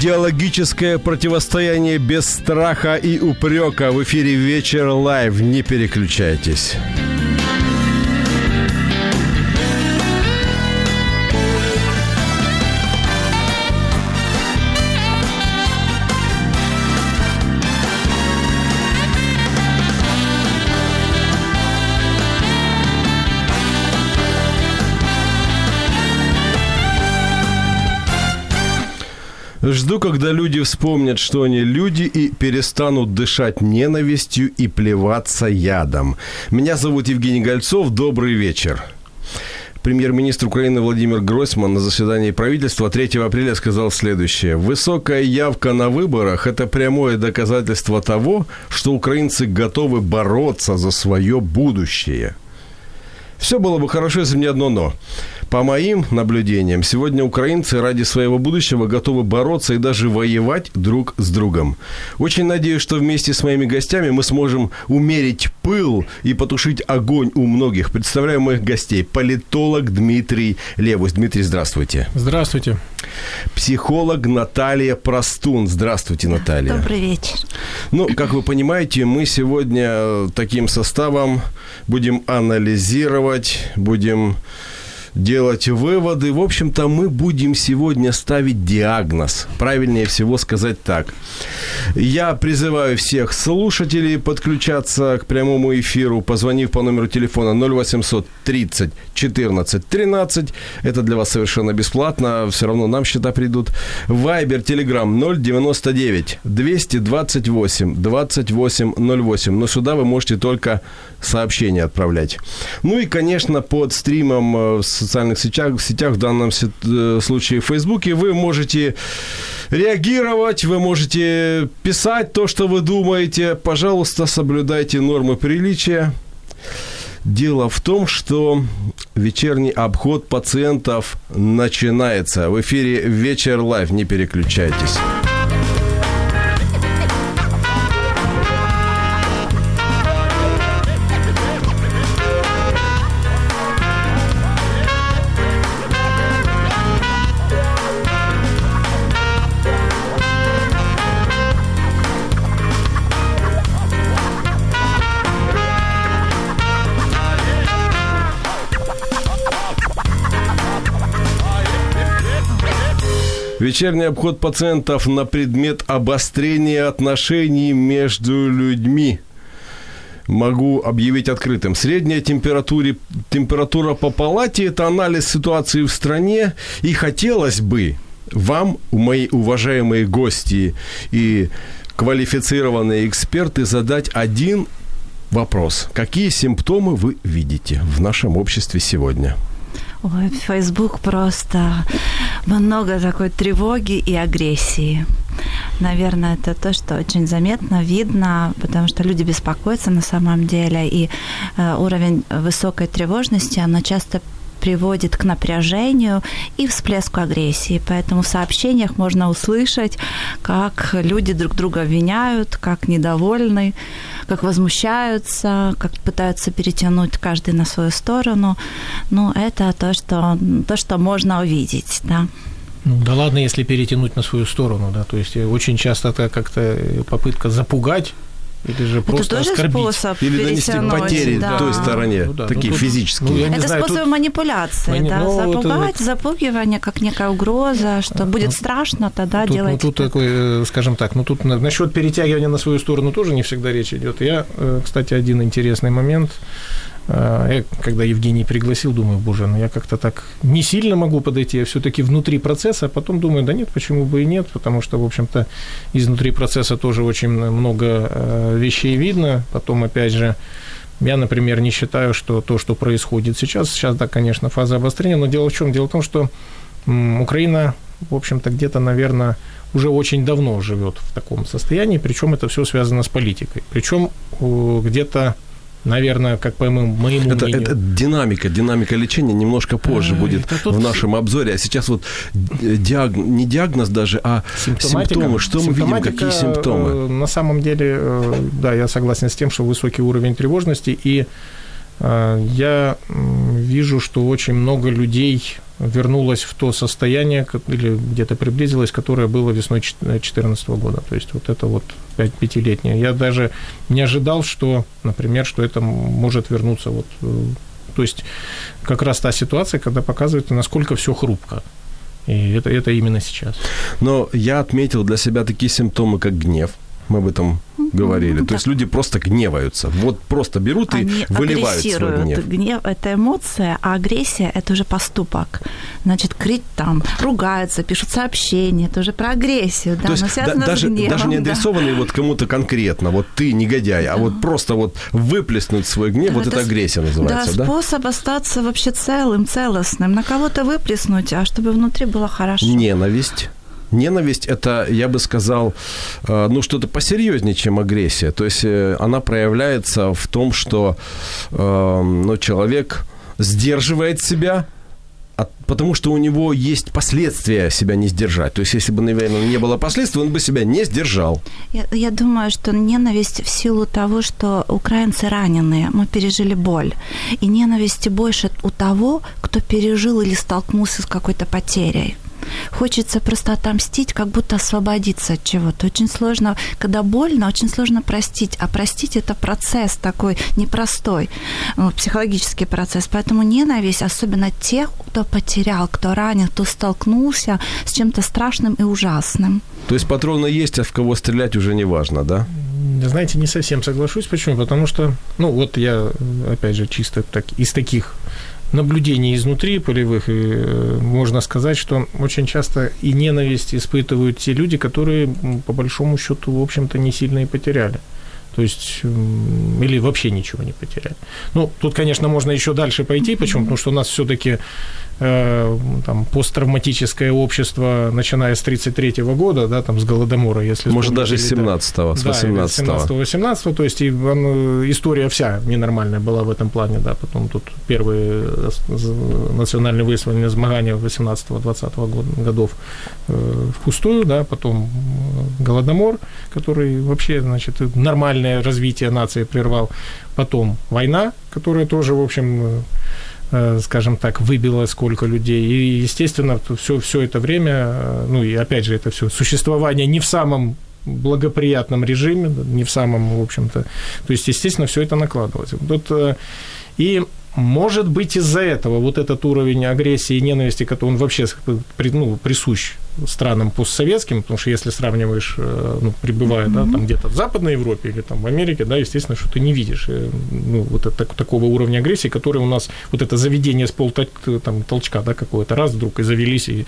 Идеологическое противостояние без страха и упрека в эфире «Вечер Live». Не переключайтесь. Жду, когда люди вспомнят, что они люди и перестанут дышать ненавистью и плеваться ядом. Меня зовут Евгений Гольцов. Добрый вечер. Премьер-министр Украины Владимир Гройсман на заседании правительства 3 апреля сказал следующее. «Высокая явка на выборах – это прямое доказательство того, что украинцы готовы бороться за свое будущее». Все было бы хорошо, если бы не одно «но». По моим наблюдениям, сегодня украинцы ради своего будущего готовы бороться и даже воевать друг с другом. Очень надеюсь, что вместе с моими гостями мы сможем умерить пыл и потушить огонь у многих. Представляю моих гостей. Политолог Дмитрий Левус. Дмитрий, здравствуйте. Здравствуйте. Психолог Наталья Простун. Здравствуйте, Наталья. Добрый вечер. Ну, как вы понимаете, мы сегодня таким составом будем анализировать, будем делать выводы. В общем-то, мы будем сегодня ставить диагноз. Правильнее всего сказать так. Я призываю всех слушателей подключаться к прямому эфиру, позвонив по номеру телефона 0800 30 14 13. Это для вас совершенно бесплатно. Все равно нам счета придут. Вайбер, Телеграм 099 228 28 08. Но сюда вы можете только сообщения отправлять. Ну и, конечно, под стримом э, в социальных сетях, в сетях в данном э, случае в Фейсбуке, вы можете реагировать, вы можете писать то, что вы думаете. Пожалуйста, соблюдайте нормы приличия. Дело в том, что вечерний обход пациентов начинается. В эфире «Вечер Live». Не переключайтесь. Вечерний обход пациентов на предмет обострения отношений между людьми. Могу объявить открытым. Средняя температура, температура по палате – это анализ ситуации в стране. И хотелось бы вам, мои уважаемые гости и квалифицированные эксперты, задать один вопрос. Какие симптомы вы видите в нашем обществе сегодня? Ой, Facebook просто много такой тревоги и агрессии. Наверное, это то, что очень заметно, видно, потому что люди беспокоятся на самом деле, и э, уровень высокой тревожности, она часто приводит к напряжению и всплеску агрессии. Поэтому в сообщениях можно услышать, как люди друг друга обвиняют, как недовольны, как возмущаются, как пытаются перетянуть каждый на свою сторону. Ну, это то, что, то, что можно увидеть, да. Ну, да ладно, если перетянуть на свою сторону, да, то есть очень часто это как-то попытка запугать или же просто это тоже оскорбить. способ Или нанести потери да. той стороне, Ну да, такие ну тут- физические. ну, Это знаю, способ тут- манипуляции, Мани- да, ну, это запугать, вот- запугивание как некая угроза, что будет страшно, тогда Тут, ну, делайте тут так. такой, э, скажем так, ну тут на- насчет перетягивания на свою сторону тоже не всегда речь идет. Я, э, кстати, один интересный момент я, когда Евгений пригласил, думаю, боже, ну я как-то так не сильно могу подойти, я все-таки внутри процесса, а потом думаю, да нет, почему бы и нет, потому что, в общем-то, изнутри процесса тоже очень много э, вещей видно. Потом, опять же, я, например, не считаю, что то, что происходит сейчас, сейчас, да, конечно, фаза обострения, но дело в чем? Дело в том, что Украина, в общем-то, где-то, наверное, уже очень давно живет в таком состоянии, причем это все связано с политикой. Причем где-то наверное, как по моему, моему это, мнению. Это динамика, динамика лечения немножко позже а, будет тут... в нашем обзоре. А сейчас вот диаг... не диагноз даже, а симптомы. Что мы видим, какие симптомы? Э, на самом деле, э, да, я согласен с тем, что высокий уровень тревожности, и э, я вижу, что очень много людей вернулась в то состояние, или где-то приблизилась, которое было весной 2014 года. То есть вот это вот пятилетнее. Я даже не ожидал, что, например, что это может вернуться вот э, то есть как раз та ситуация, когда показывает, насколько все хрупко. И это, это именно сейчас. Но я отметил для себя такие симптомы, как гнев. Мы об этом говорили. Ну, То есть люди просто гневаются. Вот просто берут Они и выливают свой гнев. Гнев – это эмоция, а агрессия – это уже поступок. Значит, крить там, ругаются, пишут сообщения, это уже про агрессию. Да, То есть да, даже, гневом, даже не адресованный да. вот кому-то конкретно, вот ты негодяй, да. а вот просто вот выплеснуть свой гнев, вот это, это агрессия называется, да? Да, способ остаться вообще целым, целостным, на кого-то выплеснуть, а чтобы внутри было хорошо. Ненависть Ненависть – это, я бы сказал, э, ну, что-то посерьезнее, чем агрессия. То есть э, она проявляется в том, что э, ну, человек сдерживает себя, потому что у него есть последствия себя не сдержать. То есть, если бы, наверное, не было последствий, он бы себя не сдержал. Я, я думаю, что ненависть в силу того, что украинцы раненые, мы пережили боль. И ненависти больше у того, кто пережил или столкнулся с какой-то потерей. Хочется просто отомстить, как будто освободиться от чего-то. Очень сложно, когда больно, очень сложно простить. А простить это процесс такой непростой, психологический процесс. Поэтому ненависть, особенно тех, кто потерял, кто ранен, кто столкнулся с чем-то страшным и ужасным. То есть патроны есть, а в кого стрелять уже не важно, да? Знаете, не совсем соглашусь. Почему? Потому что, ну вот я, опять же, чисто так, из таких наблюдений изнутри полевых, и э, можно сказать, что очень часто и ненависть испытывают те люди, которые, по большому счету, в общем-то, не сильно и потеряли. То есть, или вообще ничего не потеряли. Ну, тут, конечно, можно еще дальше пойти. Почему? Потому что у нас все-таки Э, там, посттравматическое общество, начиная с 1933 года, да, там, с Голодомора, если Может, даже с 17-го, с 18-го. Да, 18 то есть и, он, история вся ненормальная была в этом плане, да, потом тут первые национальные вызвольные змагания 18-20 годов э, впустую, да, потом Голодомор, который вообще, значит, нормальное развитие нации прервал, потом война, которая тоже, в общем, Э, скажем так, выбило сколько людей. И, естественно, все, все это время, э, ну и опять же, это все существование не в самом благоприятном режиме, не в самом, в общем-то. То есть, естественно, все это накладывалось. Тут, э, и может быть из-за этого вот этот уровень агрессии и ненависти, который он вообще ну, присущ странам постсоветским, потому что если сравниваешь, э, ну, пребывая, mm-hmm. да, там где-то в Западной Европе или там в Америке, да, естественно, что ты не видишь, э, ну, вот это, такого уровня агрессии, который у нас, вот это заведение с пол там, толчка, да, какое-то, раз вдруг и завелись, и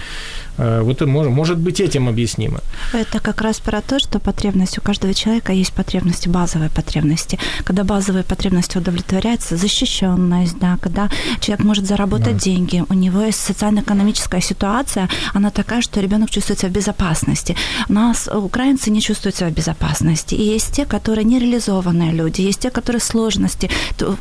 э, вот это может, может быть этим объяснимо. Это как раз про то, что потребность у каждого человека есть потребности, базовые потребности. Когда базовые потребности удовлетворяются, защищенность, да, когда человек может заработать да. деньги, у него есть социально-экономическая ситуация, она такая, что ребенок чувствует себя в безопасности. У нас украинцы не чувствуют себя в безопасности. И есть те, которые нереализованные люди, есть те, которые сложности,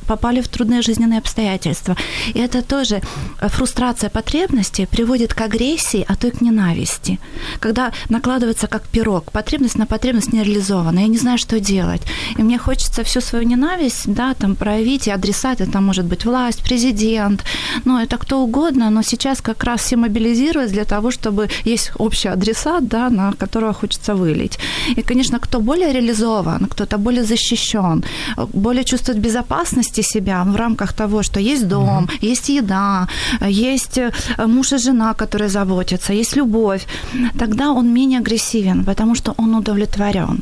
попали в трудные жизненные обстоятельства. И это тоже э, фрустрация потребностей приводит к агрессии, а то и к ненависти. Когда накладывается как пирог, потребность на потребность нереализована, я не знаю, что делать. И мне хочется всю свою ненависть, да, там проявить, и адресат это может быть власть, президент, ну, это кто угодно, но сейчас как раз все мобилизируются для того, чтобы есть есть общий адресат, да, на которого хочется вылить. И, конечно, кто более реализован, кто-то более защищен, более чувствует безопасности себя в рамках того, что есть дом, mm-hmm. есть еда, есть э, муж и жена, которые заботятся, есть любовь, тогда он менее агрессивен, потому что он удовлетворен.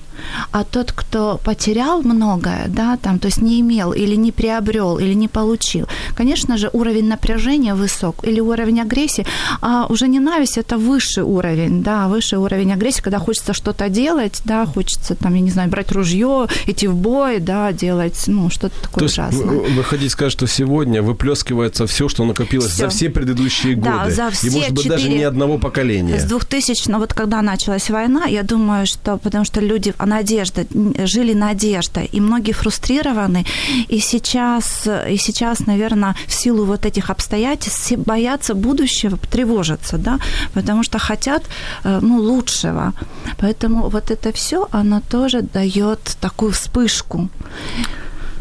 а тот, кто потерял многое, да, там, то есть не имел или не приобрел, или не получил, конечно же, уровень напряжения высок или уровень агрессии, а уже ненависть – это высший уровень, да, высший уровень агрессии, когда хочется что-то делать, да, хочется, там, я не знаю, брать ружье, идти в бой, да, делать, ну, что-то такое То ужасное. Есть, вы хотите сказать, что сегодня выплескивается все, что накопилось Всё. за все предыдущие Да, годы. за И, все может быть, даже четыре- не одного поколения. С 2000, ну вот когда началась война, я думаю, что потому что люди, а надежда, жили надеждой, и многие фрустрированы, и сейчас, и сейчас, наверное, в силу вот этих обстоятельств все боятся будущего, тревожатся, да, потому что хотят, э, ну, лучшего. Поэтому вот это все, оно тоже дает такую вспышку.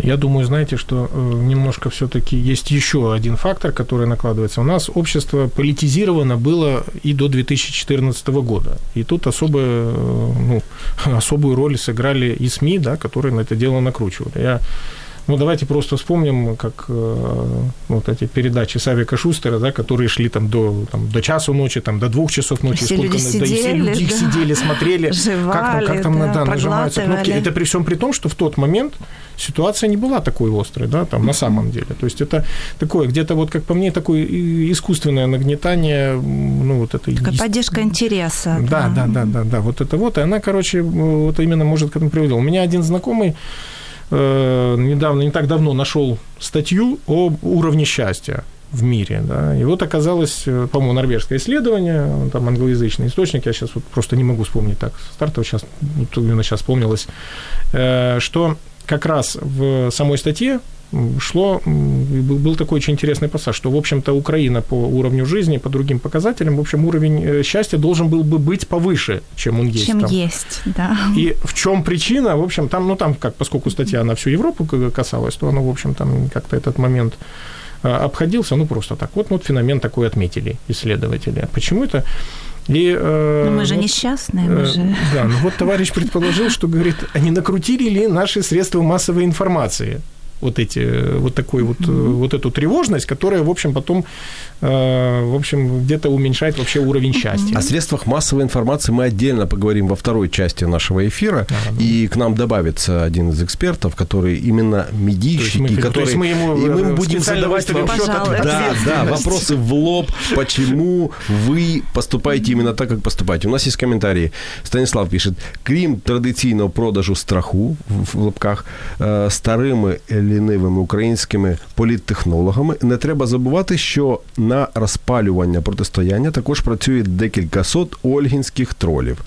Я думаю, знаете, что э, немножко все-таки есть еще один фактор, который накладывается. У нас общество политизировано было и до 2014 года. И тут особо, э, ну, особую роль сыграли и СМИ, да, которые на это дело накручивали. Я ну, давайте просто вспомним, как э, вот эти передачи Савика Шустера, да, которые шли там до, там, до часу ночи, там, до двух часов ночи. Все люди да, и все сидели, люди их да. сидели, смотрели, Жевали, как там, как там да, да, нажимаются кнопки. Это при всем при том, что в тот момент ситуация не была такой острой, да, там, на самом деле. То есть это такое, где-то вот, как по мне, такое искусственное нагнетание, ну, вот этой... Такая ес- поддержка интереса. да, да, да, да, да, вот это вот, и она, короче, вот именно может к этому приводила. У меня один знакомый недавно, не так давно нашел статью об уровне счастья в мире, да, и вот оказалось, э, по-моему, норвежское исследование, там англоязычный источник, я сейчас вот просто не могу вспомнить так, стартово сейчас, вот именно сейчас вспомнилось, э, что как раз в самой статье шло, был такой очень интересный пассаж, что, в общем-то, Украина по уровню жизни, по другим показателям, в общем, уровень э, счастья должен был бы быть повыше, чем он есть Чем там. есть, да. И в чем причина? В общем, там, ну там, как, поскольку статья на всю Европу к- касалась, то она, в общем, там как-то этот момент а, обходился, ну просто так. Вот, вот феномен такой отметили исследователи. Почему это? И, э, Но мы же вот, несчастные, мы э, же... Да, ну вот товарищ предположил, что, говорит, а не накрутили ли наши средства массовой информации вот эти, вот такой вот, э, вот эту тревожность, которая, в общем, потом, э, в общем, где-то уменьшает вообще уровень счастья. О средствах массовой информации мы отдельно поговорим во второй части нашего эфира. Ага. И к нам добавится один из экспертов, который именно медийщики, мы- то который... есть мы ему, и мы э, будем специально задавать выставим вам... счет от- Да, да, ответственности. вопросы в лоб, почему вы поступаєте именно так, как поступаете. У нас есть комментарии. Станислав пишет, крім традиційного продажу страху, в в лапках, е, старими лінивими українськими політтехнологами, не треба забувати, що на розпалювання протистояння також працює декілька сот ольгінських тролів.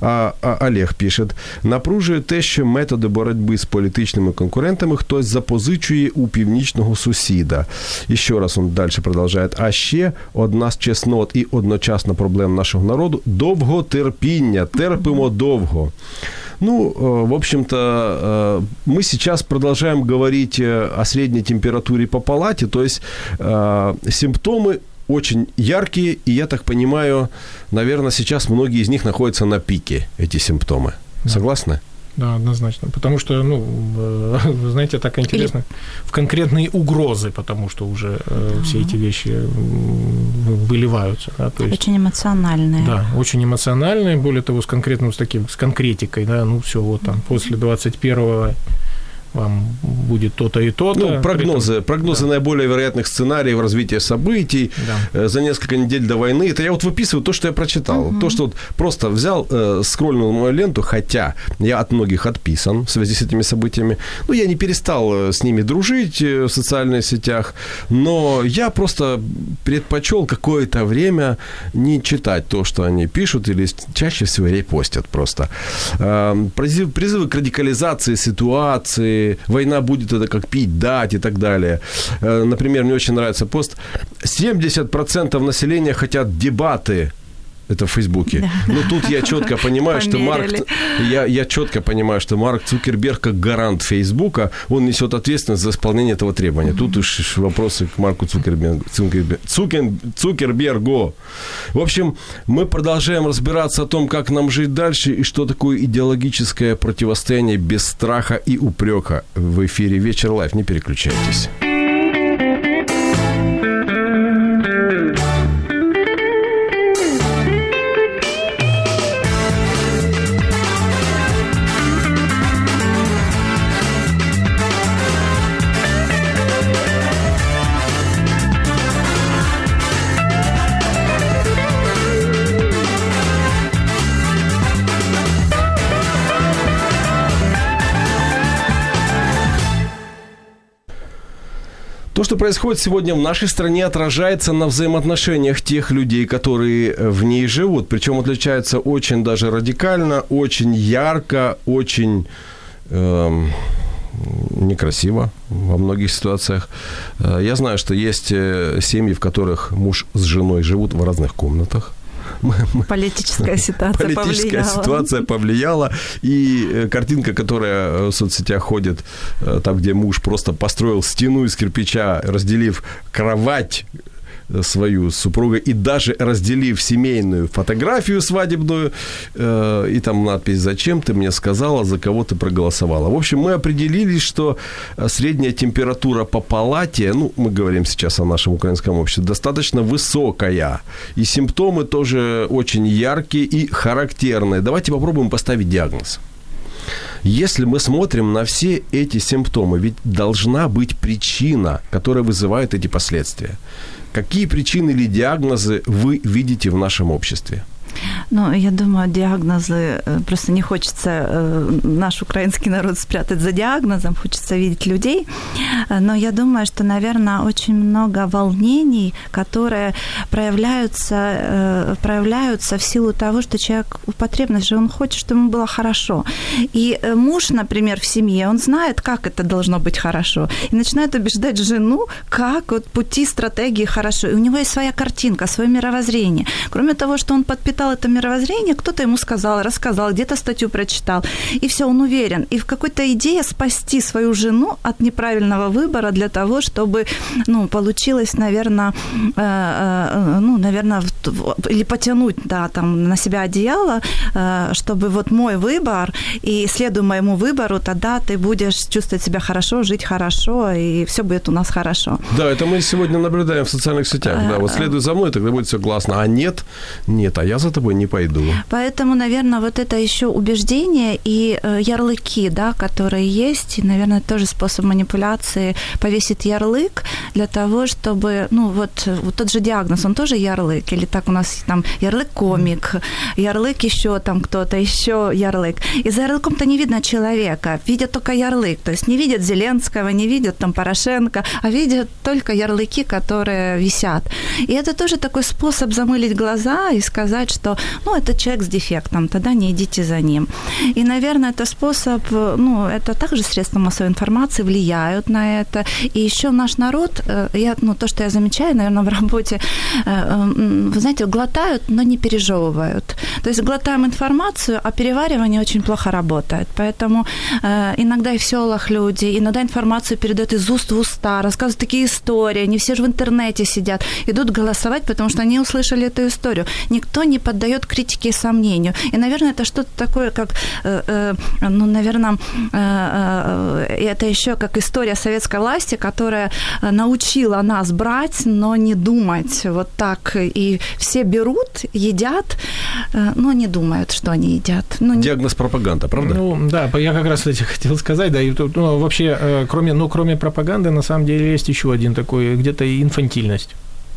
А, а Олег пише, напружує те, що методи боротьби з політичними конкурентами хтось запозичує у північного сусіда. І ще раз він далі продовжує. А ще одна з чеснот і одночасно проблем нашого народу довготерпіння. Терпимо довго. Ну, э, в общем-то, э, мы сейчас продолжаем говорить э, о средней температуре по палате, то есть симптомы очень яркие, и я так понимаю, наверное, сейчас многие из них находятся на пике, эти симптомы. Согласны? Да, однозначно. Потому что, ну, вы знаете, так интересно, в конкретные угрозы, потому что уже э, все эти вещи выливаются. Да, то есть, Очень эмоциональные. да, очень эмоциональные, более того, с конкретным, с таким, с конкретикой, да, ну, все, вот там, после 21 вам будет то-то и то-то. Ну, прогнозы, этом- прогнозы да, наиболее вероятных сценариев развития событий да. э, за несколько недель до войны. Это я вот выписываю то, что я прочитал. То, что вот просто взял, э, скроллнул мою ленту, хотя я от многих отписан в связи с этими событиями. Ну, я не перестал э, с ними дружить э, в социальных сетях, но я просто предпочел какое-то время не читать то, что они пишут, или чаще всего репостят просто. Э, Призыв, призывы к радикализации ситуации, война будет это как пить, дать и так далее. Э, Например, мне очень нравится пост. 70% населения хотят дебаты. Это в Фейсбуке. Но тут я четко понимаю, что Марк... Я, я четко понимаю, что Марк Цукерберг, как гарант Фейсбука, он несет ответственность за исполнение этого требования. Тут уж вопросы к Марку Цукербергу. Цукербер- Цукен- Цукербергу. В общем, мы продолжаем разбираться о том, как нам жить дальше и что такое идеологическое противостояние без страха и упрека. В эфире «Вечер лайф». Не переключайтесь. То, что происходит сегодня в нашей стране, отражается на взаимоотношениях тех людей, которые э, в ней живут. Причем отличается очень даже радикально, очень ярко, очень эм, некрасиво во многих ситуациях. Э, Я знаю, что есть э, семьи, в которых муж с женой живут в разных комнатах. Политическая ситуация Политическая повлияла. ситуация повлияла. И э, картинка, которая э, в соцсетях ходит, э, там, где муж просто построил стену из кирпича, разделив кровать свою с супругой и даже разделив семейную фотографию свадебную, э, и там надпись «Зачем ты мне сказала, за кого ты проголосовала?». В общем, мы определились, что э, средняя температура по палате, ну, мы говорим сейчас о нашем украинском обществе, достаточно высокая. И симптомы тоже очень яркие и характерные. Давайте попробуем поставить диагноз. Если мы смотрим на все эти симптомы, ведь должна быть причина, которая вызывает эти последствия. Какие причины или диагнозы вы видите в нашем обществе? Ну, я думаю, диагнозы, э, просто не хочется э, наш украинский народ спрятать за диагнозом, хочется видеть людей, Э, но я думаю, что, наверное, очень много волнений, которые проявляются, проявляются в силу того, что человек потребность же, он хочет, чтобы ему было хорошо. И муж, например, в семье, он знает, как это должно быть хорошо, и начинает убеждать жену, как вот пути, стратегии хорошо. И у него есть своя картинка, свое мировоззрение. Кроме того, что он подпитал это кто-то ему сказал, рассказал, где-то статью прочитал, и все, он уверен. И в какой-то идее спасти свою жену от неправильного выбора для того, чтобы, ну, получилось, наверное, ну, наверное, или потянуть, да, там, на себя одеяло, э, чтобы вот мой выбор, и следуя моему выбору, тогда ты будешь чувствовать себя хорошо, жить хорошо, и все будет у нас хорошо. Да, это мы сегодня наблюдаем в социальных сетях. Да, вот следуй за мной, тогда будет все классно. А нет, нет, а я за тобой не пойду. Поэтому, наверное, вот это еще убеждение и э, ярлыки, да, которые есть, и, наверное, тоже способ манипуляции повесить ярлык для того, чтобы, ну, вот, вот тот же диагноз, он тоже ярлык, или так у нас там ярлык комик, ярлык еще там кто-то, еще ярлык. И за ярлыком-то не видно человека, видят только ярлык, то есть не видят Зеленского, не видят там Порошенко, а видят только ярлыки, которые висят. И это тоже такой способ замылить глаза и сказать, что, ну, это человек с дефектом, тогда не идите за ним. И, наверное, это способ, ну, это также средства массовой информации влияют на это. И еще наш народ, э, я, ну, то, что я замечаю, наверное, в работе, э, вы знаете, глотают, но не пережевывают. То есть глотаем информацию, а переваривание очень плохо работает. Поэтому э, иногда и в селах люди, иногда информацию передают из уст в уста, рассказывают такие истории, не все же в интернете сидят, идут голосовать, потому что они услышали эту историю. Никто не поддает критике и сомнению. И, наверное, это что-то такое, как, э, э, ну, наверное, э, э, это еще как история советской власти, которая э, научила нас брать, но не думать вот так. И все берут, едят, э, но не думают, что они едят. Ну, не- Диагноз пропаганда, правда? Ну, да, я как раз кстати, хотел сказать, да, и тут, ну, вообще, э, кроме, ну, кроме пропаганды, на самом деле есть еще один такой, где-то и инфантильность.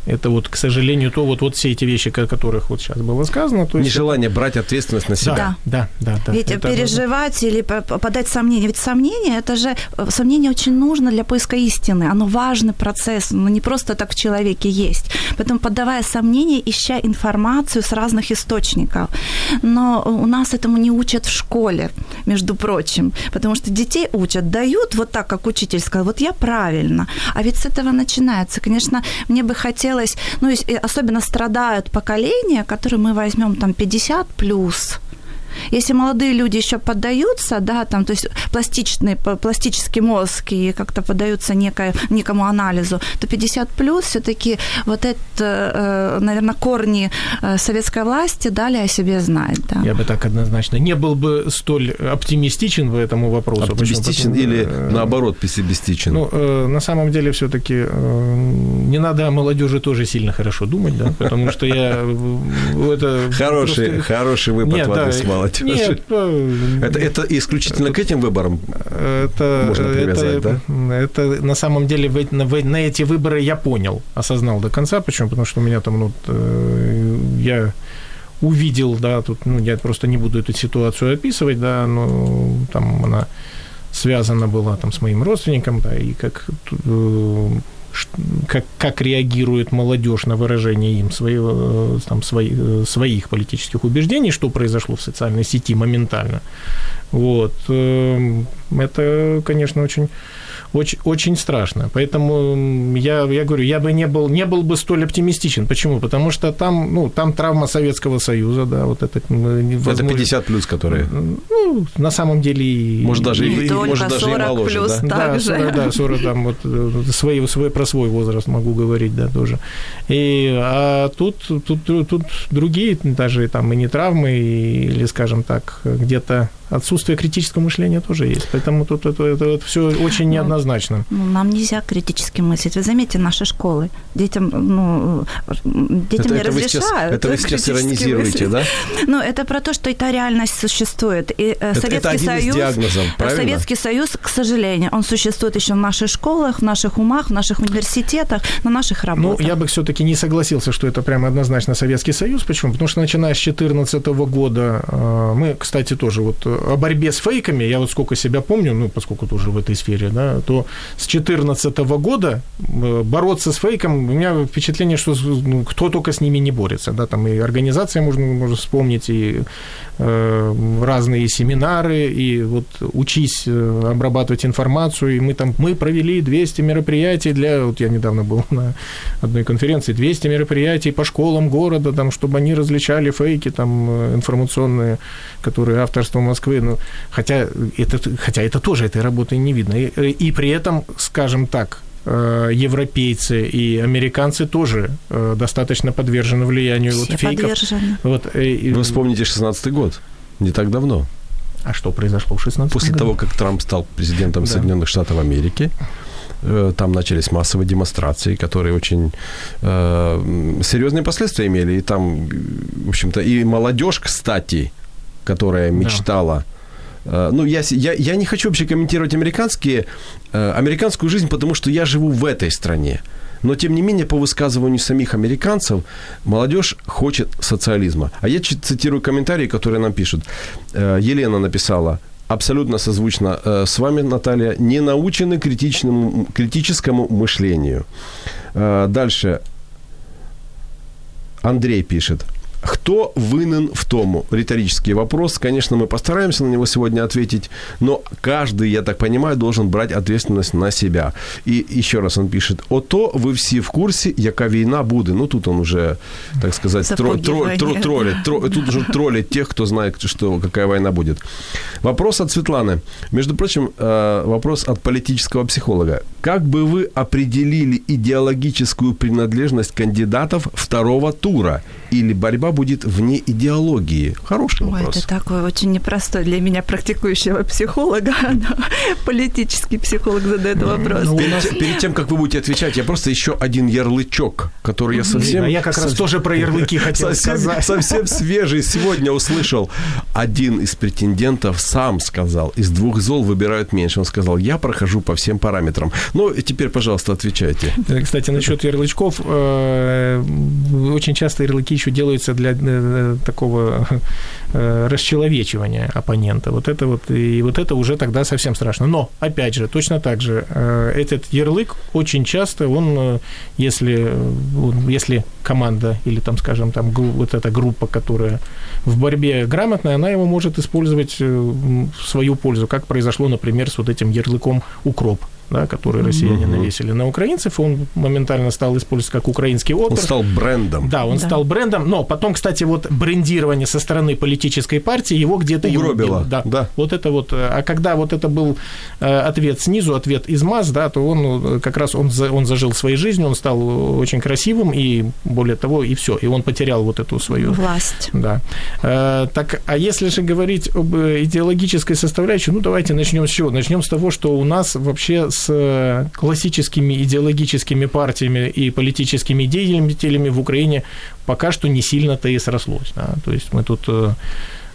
Это вот, к сожалению, то вот, вот все эти вещи, о которых вот сейчас было сказано. То есть Нежелание брать ответственность на себя. Да, да, да. да. Ведь Это- переживать или по- по- подать сомнения. Ведь сомнение, это же, э, сомнение очень нужно для поиска истины. Оно важный процесс, оно не просто так в человеке есть. Поэтому подавая сомнения, ища информацию с разных источников. Но у нас этому не учат в школе, между прочим. Потому что детей учат, дают вот так, как учитель сказал, вот я правильно. А ведь с этого начинается. Конечно, мне бы хотелось, ну, с- и особенно страдают поколения, которые мы возьмем там 50 плюс, если молодые люди еще поддаются, да, там, то есть пластичный, пластический мозг и как-то поддаются некое, некому анализу, то 50 плюс все-таки вот это, наверное, корни э, советской власти дали о себе знать. Да. Я бы так однозначно не был бы столь оптимистичен в этом вопросу. Почему? Оптимистичен Потому, или э, наоборот пессимистичен? Ну, э, на самом деле, все-таки не надо о молодежи тоже сильно хорошо думать, да, потому что я э, это хороший, хороший выпад Нет, в да, молодежи. Нет, э, Это, это исключительно к этим выборам? это, Можно привязать, это, да? это на самом деле в, на, в- на эти выборы я понял, осознал до конца. Почему? Потому что у меня там, ну, э, я увидел, да, тут, ну, я просто не буду эту ситуацию описывать, да, но там она связана была там с моим родственником, да, и как э, как, как реагирует молодежь на выражение им своего, там, свои, своих политических убеждений, что произошло в социальной сети моментально. Вот. Эм, это, конечно, очень очень, очень страшно. Поэтому я, я говорю, я бы не был, не был бы столь оптимистичен. Почему? Потому что там, ну, там травма Советского Союза, да, вот это... Возможно, это 50 плюс, которые... Ну, на самом деле... Может, даже, и, и, может, даже и моложе, плюс да? Да, 40, да, 40, там, вот, свой, свой, про свой возраст могу говорить, да, тоже. И, а тут, тут, тут другие даже там и не травмы, или, скажем так, где-то отсутствие критического мышления тоже есть. Поэтому тут это, это, это все очень ну, неоднозначно. Ну, нам нельзя критически мыслить. Вы заметьте, наши школы. Детям, ну, детям это, не это разрешают. Вы сейчас, это вы сейчас иронизируете, мыслить. да? Ну, это про то, что эта реальность существует. И э, это, Советский это один Союз, из диагнозов, правильно? Советский Союз, к сожалению, он существует еще в наших школах, в наших умах, в наших университетах, на наших работах. Ну, я бы все-таки не согласился, что это прямо однозначно Советский Союз. Почему? Потому что начиная с 2014 года, э, мы, кстати, тоже вот о борьбе с фейками, я вот сколько себя помню, ну, поскольку тоже в этой сфере, да, то с 2014 года э, бороться с фейком, у меня впечатление, что ну, кто только с ними не борется, да, там и организация можно, можно вспомнить, и э, разные семинары, и вот учись э, обрабатывать информацию, и мы там, мы провели 200 мероприятий для, вот я недавно был на одной конференции, 200 мероприятий по школам города, там, чтобы они различали фейки там э, информационные, которые авторство Москвы, ну, хотя это, хотя это тоже этой работы не видно. И, и при этом, скажем так, э, европейцы и американцы тоже э, достаточно подвержены влиянию Все вот фейков. Подвержены. Вот, и, Вы вспомните 16 год, не так давно. А что произошло в 16 После году? того, как Трамп стал президентом да. Соединенных Штатов Америки, э, там начались массовые демонстрации, которые очень э, серьезные последствия имели. И там, в общем-то, и молодежь, кстати, которая мечтала да Э, ну, я, я, я не хочу вообще комментировать американские, э, американскую жизнь, потому что я живу в этой стране. Но, тем не менее, по высказыванию самих американцев, молодежь хочет социализма. А я цитирую комментарии, которые нам пишут. Э, Елена написала, абсолютно созвучно с вами, Наталья, не научены критичному, критическому мышлению. Дальше. Андрей пишет. Кто вынен в тому? Риторический вопрос. Конечно, мы постараемся на него сегодня ответить, но каждый, я так понимаю, должен брать ответственность на себя. И еще раз он пишет, ото вы все в курсе, яка війна буде. Ну, тут он уже, так сказать, тро, тро, тро, троллит. Тро, тут уже троллит тех, кто знает, что, какая война будет. Вопрос от Светланы. Между прочим, э, вопрос от политического психолога. Как бы вы определили идеологическую принадлежность кандидатов второго тура? Или борьба будет вне идеологии? Хороший Ой, вопрос. это такой очень непростой для меня практикующего психолога. Политический психолог задает ну, вопрос. Ну, перед, перед тем, как вы будете отвечать, я просто еще один ярлычок, который я совсем... А я как раз тоже про ярлыки хотел совсем, сказать. Совсем свежий сегодня услышал. Один из претендентов сам сказал, из двух зол выбирают меньше. Он сказал, я прохожу по всем параметрам. Ну, теперь, пожалуйста, отвечайте. Кстати, насчет ярлычков. Э, очень часто ярлыки еще делаются для э, такого э, расчеловечивания оппонента. Вот это вот, и вот это уже тогда совсем страшно. Но, опять же, точно так же, этот ярлык очень часто, он, если, если команда или там, скажем, там вот эта группа, которая в борьбе грамотная, она его может использовать в свою пользу, как произошло, например, с вот этим ярлыком «укроп» да, который россияне угу. навесили на украинцев, он моментально стал использоваться как украинский опер. Он стал брендом. Да, он да. стал брендом, но потом, кстати, вот брендирование со стороны политической партии его где-то... Угробило. Его, да, да. Вот это вот, а когда вот это был э, ответ снизу, ответ из МАЗ, да, то он э, как раз, он, он зажил своей жизнью, он стал очень красивым, и более того, и все, и он потерял вот эту свою... Власть. Да. Э, так, а если же говорить об идеологической составляющей, ну, давайте начнем с чего? Начнем с того, что у нас вообще с с классическими идеологическими партиями и политическими деятелями в Украине пока что не сильно-то и срослось. Да? То есть мы тут э,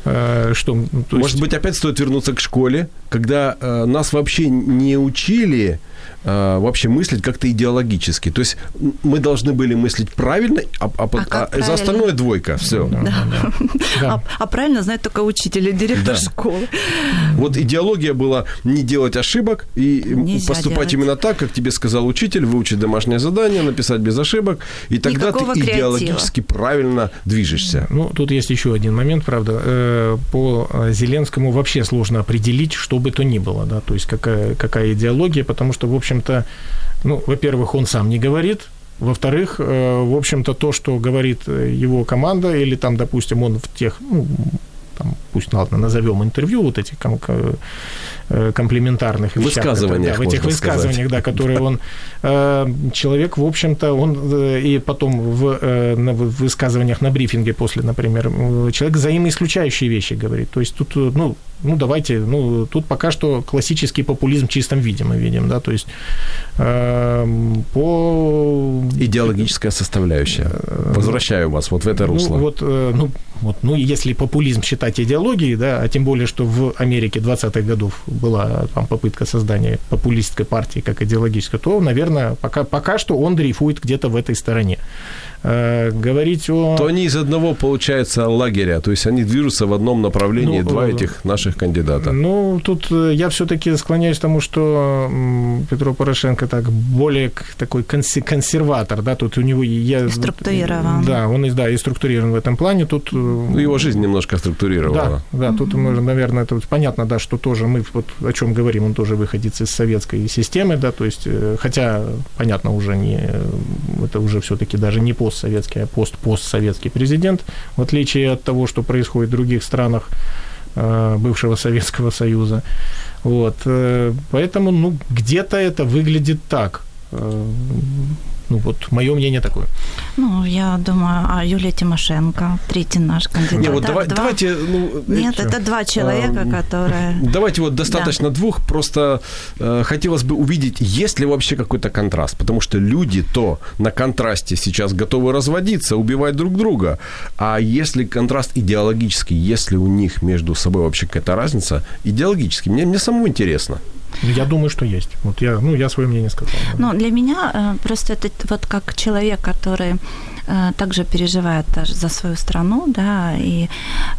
Э, что, то Может есть... быть, опять стоит вернуться к школе, когда э, нас вообще не учили э, вообще мыслить как-то идеологически. То есть мы должны были мыслить правильно, а, а, а, а правильно? за остальное двойка. Все. Да. Да. Да. А, а правильно знает только учитель и директор да. школы. Вот идеология была не делать ошибок и Нельзя поступать делать. именно так, как тебе сказал учитель, выучить домашнее задание, написать без ошибок, и тогда Никакого ты идеологически креатива. правильно движешься. Ну, тут есть еще один момент, правда. Э, по Зеленскому вообще сложно определить, что бы то ни было, да, то есть какая, какая идеология, потому что, в общем-то, ну, во-первых, он сам не говорит, во-вторых, э, в общем-то, то, что говорит его команда, или там, допустим, он в тех, ну, там, пусть, ладно, назовем интервью, вот этих Э, комплементарных вещах. Высказываниях, да, в этих высказываниях, да, которые он... Э, человек, в общем-то, он э, и потом в, на высказываниях на брифинге после, например, человек взаимоисключающие вещи говорит. То есть тут, ну, ну, давайте, ну, тут пока что классический популизм в чистом виде мы видим, да, то есть э, по... Идеологическая составляющая. Возвращаю вас вот в это русло. Ну, вот, э, ну, вот, ну, если популизм считать идеологией, да, а тем более, что в Америке 20-х годов была там попытка создания популистской партии как идеологической, то, наверное, пока, пока что он дрейфует где-то в этой стороне. Э, говорить о... То они из одного, получается, лагеря, то есть они движутся в одном направлении, ну, два э, этих наших кандидата. Ну, тут э, я все-таки склоняюсь к тому, что Петро Порошенко так более такой консерватор, да, тут у него... Я, структурирован. Да, он да, и структурирован в этом плане, тут... Ну, его жизнь немножко структурировала. Да, да, тут, mm-hmm. наверное, это понятно, да, что тоже мы вот о чем говорим, он тоже выходит из советской системы, да, то есть, хотя, понятно, уже не, это уже все-таки даже не пост постсоветский, а пост-постсоветский президент, в отличие от того, что происходит в других странах э, бывшего Советского Союза. Вот. Э, поэтому, ну, где-то это выглядит так. Э, ну вот, мое мнение такое. Ну, я думаю, а Юлия Тимошенко, третий наш кандидат. Не, вот давай, два... давайте... Ну, Нет, это, это два человека, а, которые... Давайте вот достаточно да. двух, просто э, хотелось бы увидеть, есть ли вообще какой-то контраст, потому что люди то на контрасте сейчас готовы разводиться, убивать друг друга, а если контраст идеологический, если у них между собой вообще какая-то разница, идеологически, мне, мне самому интересно. Я думаю, что есть. Вот я, ну, я свое мнение сказал. Ну, для меня э, просто это вот как человек, который также переживает за свою страну, да, и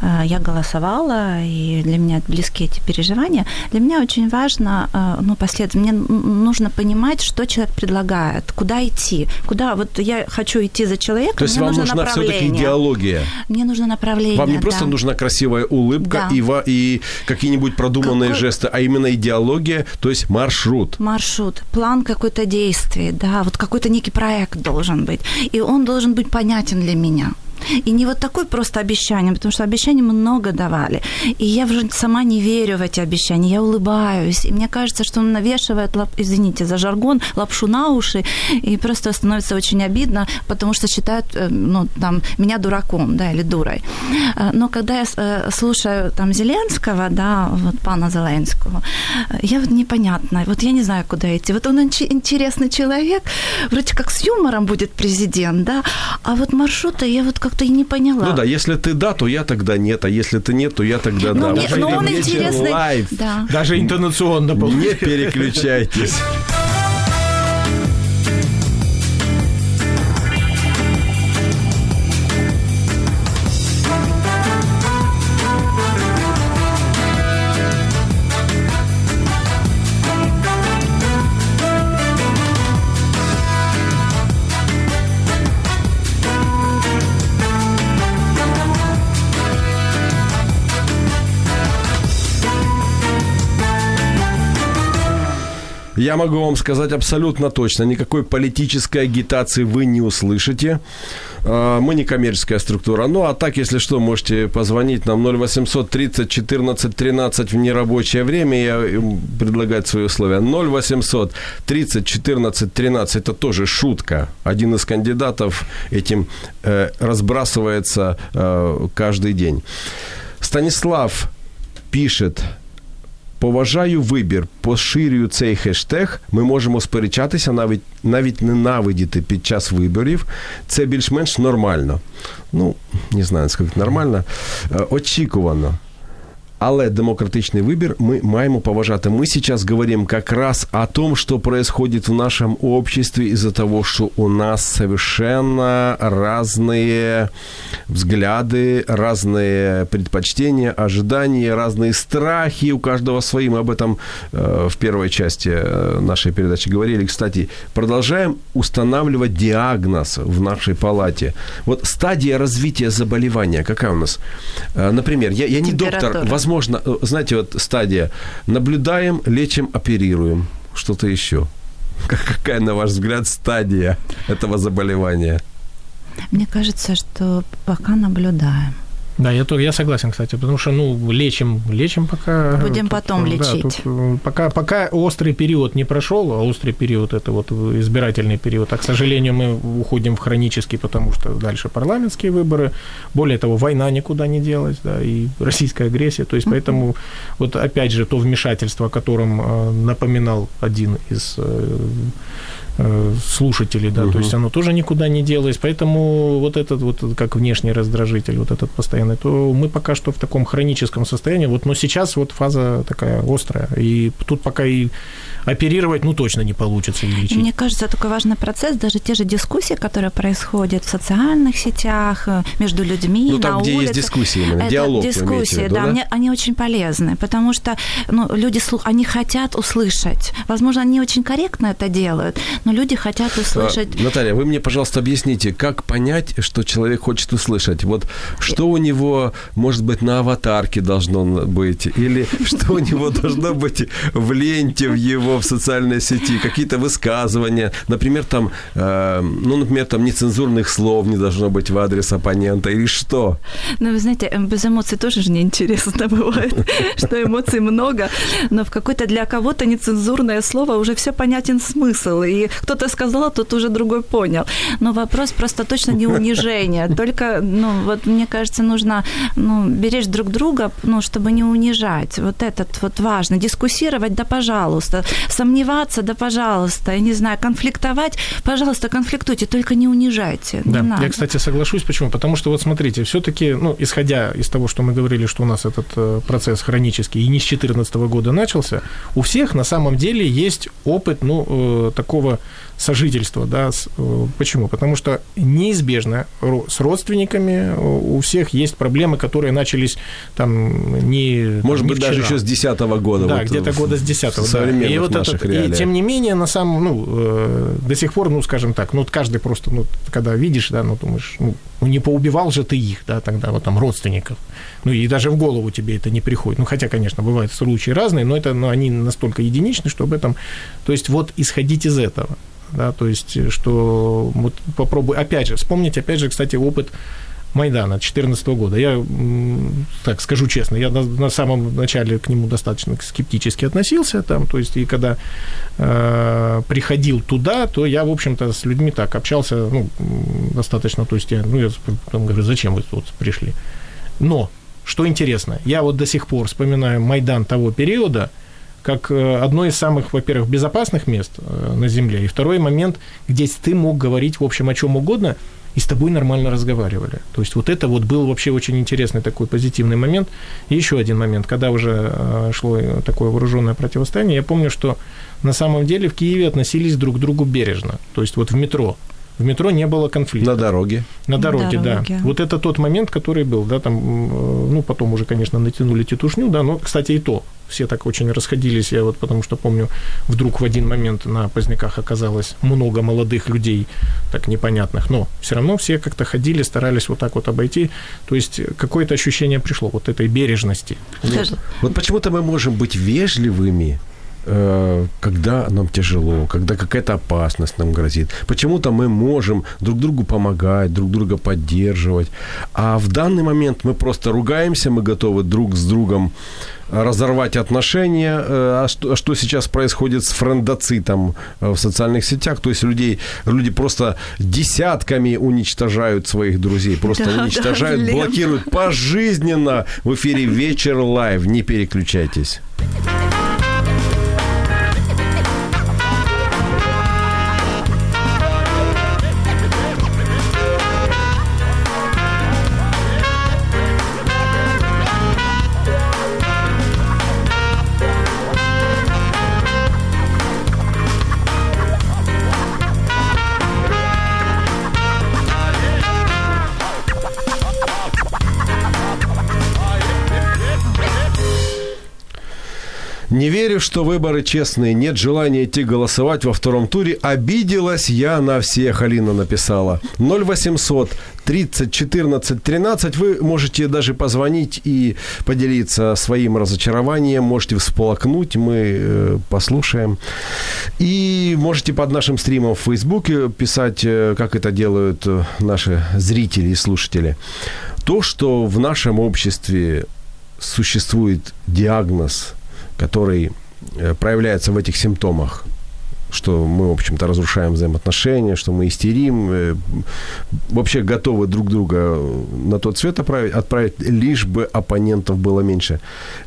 э, я голосовала, и для меня близки эти переживания. Для меня очень важно, э, ну, последовательно, мне нужно понимать, что человек предлагает, куда идти, куда, вот я хочу идти за человеком, То есть мне вам нужно нужна все-таки идеология? Мне нужно направление, Вам не да. просто нужна красивая улыбка да. и, и какие-нибудь продуманные Какой... жесты, а именно идеология, то есть маршрут. Маршрут, план какой-то действий, да, вот какой-то некий проект должен быть, и он должен быть понятен для меня. И не вот такое просто обещание, потому что обещаний много давали. И я уже сама не верю в эти обещания, я улыбаюсь. И мне кажется, что он навешивает, лап, извините за жаргон, лапшу на уши, и просто становится очень обидно, потому что считают э, ну, там, меня дураком, да, или дурой. Э, но когда я э, слушаю там Зеленского, да, вот пана Зеленского, я вот непонятно, вот я не знаю, куда идти. Вот он интересный человек, вроде как с юмором будет президент, да, а вот маршрута я вот как-то и не поняла. Ну да, если ты да, то я тогда нет, а если ты нет, то я тогда ну, да. Мне, но он интересный. Live. Да. Даже интонационно был. Не переключайтесь. Я могу вам сказать абсолютно точно, никакой политической агитации вы не услышите. А, мы не коммерческая структура. Ну, а так, если что, можете позвонить нам 0800 30 14 13 в нерабочее время. Я предлагать свои условия. 0800 30 14 13 – это тоже шутка. Один из кандидатов этим э, разбрасывается э, каждый день. Станислав пишет, поважаю вибір, поширюю цей хештег. Ми можемо сперечатися, навіть навіть ненавидіти під час виборів. Це більш-менш нормально. Ну, не знаю, скільки нормально. Е, Очікувано. Але демократичний вибір ми маємо поважати. Мы сейчас говорим как раз о том, что происходит в нашем обществе из-за того, что у нас совершенно разные взгляды, разные предпочтения, ожидания, разные страхи, у каждого свои. Мы об этом э, в первой части э, нашей передачи говорили. Кстати, продолжаем устанавливать диагноз в нашей палате. Вот стадия развития заболевания какая у нас? Э, например, я, я не доктор, Температура. Возможно, э, знаете, вот стадия наблюдаем, лечим, оперируем, что-то еще. Как- Какая, на ваш взгляд, стадия этого заболевания? Мне кажется, что пока наблюдаем. Да, я, я согласен, кстати, потому что, ну, лечим, лечим пока... Будем Тут, потом да, лечить. тут, э, пока, пока острый период не прошел, а острый период – это вот избирательный период, а, к сожалению, мы уходим в хронический, потому что дальше парламентские выборы, более того, война никуда не делась, да, и российская агрессия, то есть поэтому вот опять же то вмешательство, о котором э, напоминал один из э, э, слушателей, да, то есть оно тоже никуда не делось, поэтому вот этот вот как внешний раздражитель, вот этот постоянный, то мы пока что в таком хроническом состоянии, вот, но сейчас вот фаза такая острая, и тут пока и оперировать, ну, точно не получится и лечить. мне кажется, такой важный процесс, даже те же дискуссии, которые происходят в социальных сетях, э, между людьми, Ну, там, на где есть улице. дискуссии именно, Это диалог дискуссии, виду, да, да? Мне, они очень полезны, потому что ну, люди, они хотят услышать. Возможно, они очень корректно это делают, но люди хотят услышать. А, Наталья, вы мне, пожалуйста, объясните, как понять, что человек хочет услышать? Вот что у него, может быть, на аватарке должно быть, или что у него должно быть в ленте в его в социальной сети, какие-то высказывания, например, там, э, ну, например, там нецензурных слов не должно быть в адрес оппонента, или что? Ну, вы знаете, э, без эмоций тоже же неинтересно бывает, что эмоций много, но в какое-то для кого-то нецензурное слово уже все понятен смысл, и кто-то сказал, а тот уже другой понял. Но вопрос просто точно не унижение, только, ну, вот мне кажется, нужно, ну, беречь друг друга, ну, чтобы не унижать. Вот этот вот важно. Дискуссировать, да, пожалуйста. Сомневаться, да, пожалуйста. Я не знаю, конфликтовать, пожалуйста, конфликтуйте, только не унижайте. Да, не я, кстати, соглашусь. Почему? Потому что, вот смотрите, все-таки, ну, исходя из того, что мы говорили, что у нас этот э, процесс хронический и не с 2014 года начался, у всех на самом деле есть опыт, ну, э, такого сожительства, да, э, почему? Потому что неизбежно с родственниками э, у всех есть проблемы, которые начались там не Может не быть, даже вчера. еще с 10 года. Да, вот, где-то в- года с 10 в современных И вот этот, и тем не менее, на самом, ну, э, до сих пор, ну, скажем так, ну, каждый просто, ну, когда видишь, да, ну, думаешь, ну, ну, не поубивал же ты их, да, тогда, вот там, родственников. Ну, и даже в голову тебе это не приходит. Ну, хотя, конечно, бывают случаи разные, но это, ну, они настолько единичны, что об этом... То есть вот исходить из этого, да, то есть, э, что вот попробуй, опять же, вспомнить, опять же, кстати, опыт Майдана 2014 года. Я, так скажу честно, я на, на самом начале к нему достаточно скептически относился, там, то есть, и когда э, приходил туда, то я, в общем-то, с людьми так общался, ну, достаточно, то есть, я, ну, я потом говорю, зачем вы тут пришли? Но, что интересно, я вот до сих пор вспоминаю Майдан того периода, как э, одно из самых, во-первых, безопасных мест э, на Земле, и второй момент, где ты мог говорить, в общем, о чем угодно, и с тобой нормально разговаривали. То есть вот это вот был вообще очень интересный такой позитивный момент. И еще один момент, когда уже э, шло такое вооруженное противостояние, я помню, что на самом деле в Киеве относились друг к другу бережно. То есть вот в метро. В метро не было конфликта. На дороге. На дороге, На да. дороге. Вот это тот момент, который был, да, там, э, ну, потом уже, конечно, натянули тетушню, да, но, кстати, и то, все так очень расходились, я вот потому что помню, вдруг в один момент на поздняках оказалось много молодых людей, так непонятных, но все равно все как-то ходили, старались вот так вот обойти, то есть какое-то ощущение пришло вот этой бережности. Скажи, Вот почему-то мы можем быть вежливыми, когда нам тяжело, когда какая-то опасность нам грозит. Почему-то мы можем друг другу помогать, друг друга поддерживать. А в данный момент мы просто ругаемся, мы готовы друг с другом разорвать отношения. Э, А что, а что сейчас происходит с френдоцидом э, в социальных сетях? То есть людей, люди просто десятками уничтожают своих друзей, просто Да, да, уничтожают, Лен. блокируют пожизненно в эфире «Вечер Live». Не переключайтесь. Верю, что выборы честные. Нет желания идти голосовать во втором туре. Обиделась я на всех, Алина написала. 0800 30 14 13. Вы можете даже позвонить и поделиться своим разочарованием. Можете всплакнуть, мы э, послушаем. И можете под нашим стримом в Фейсбуке писать, э, как это делают э, наши зрители и слушатели. То, что в нашем обществе существует диагноз, который проявляется в этих симптомах, что мы, в общем-то, разрушаем взаимоотношения, что мы истерим, э, вообще готовы друг друга на тот свет отправить, отправить, лишь бы оппонентов было меньше.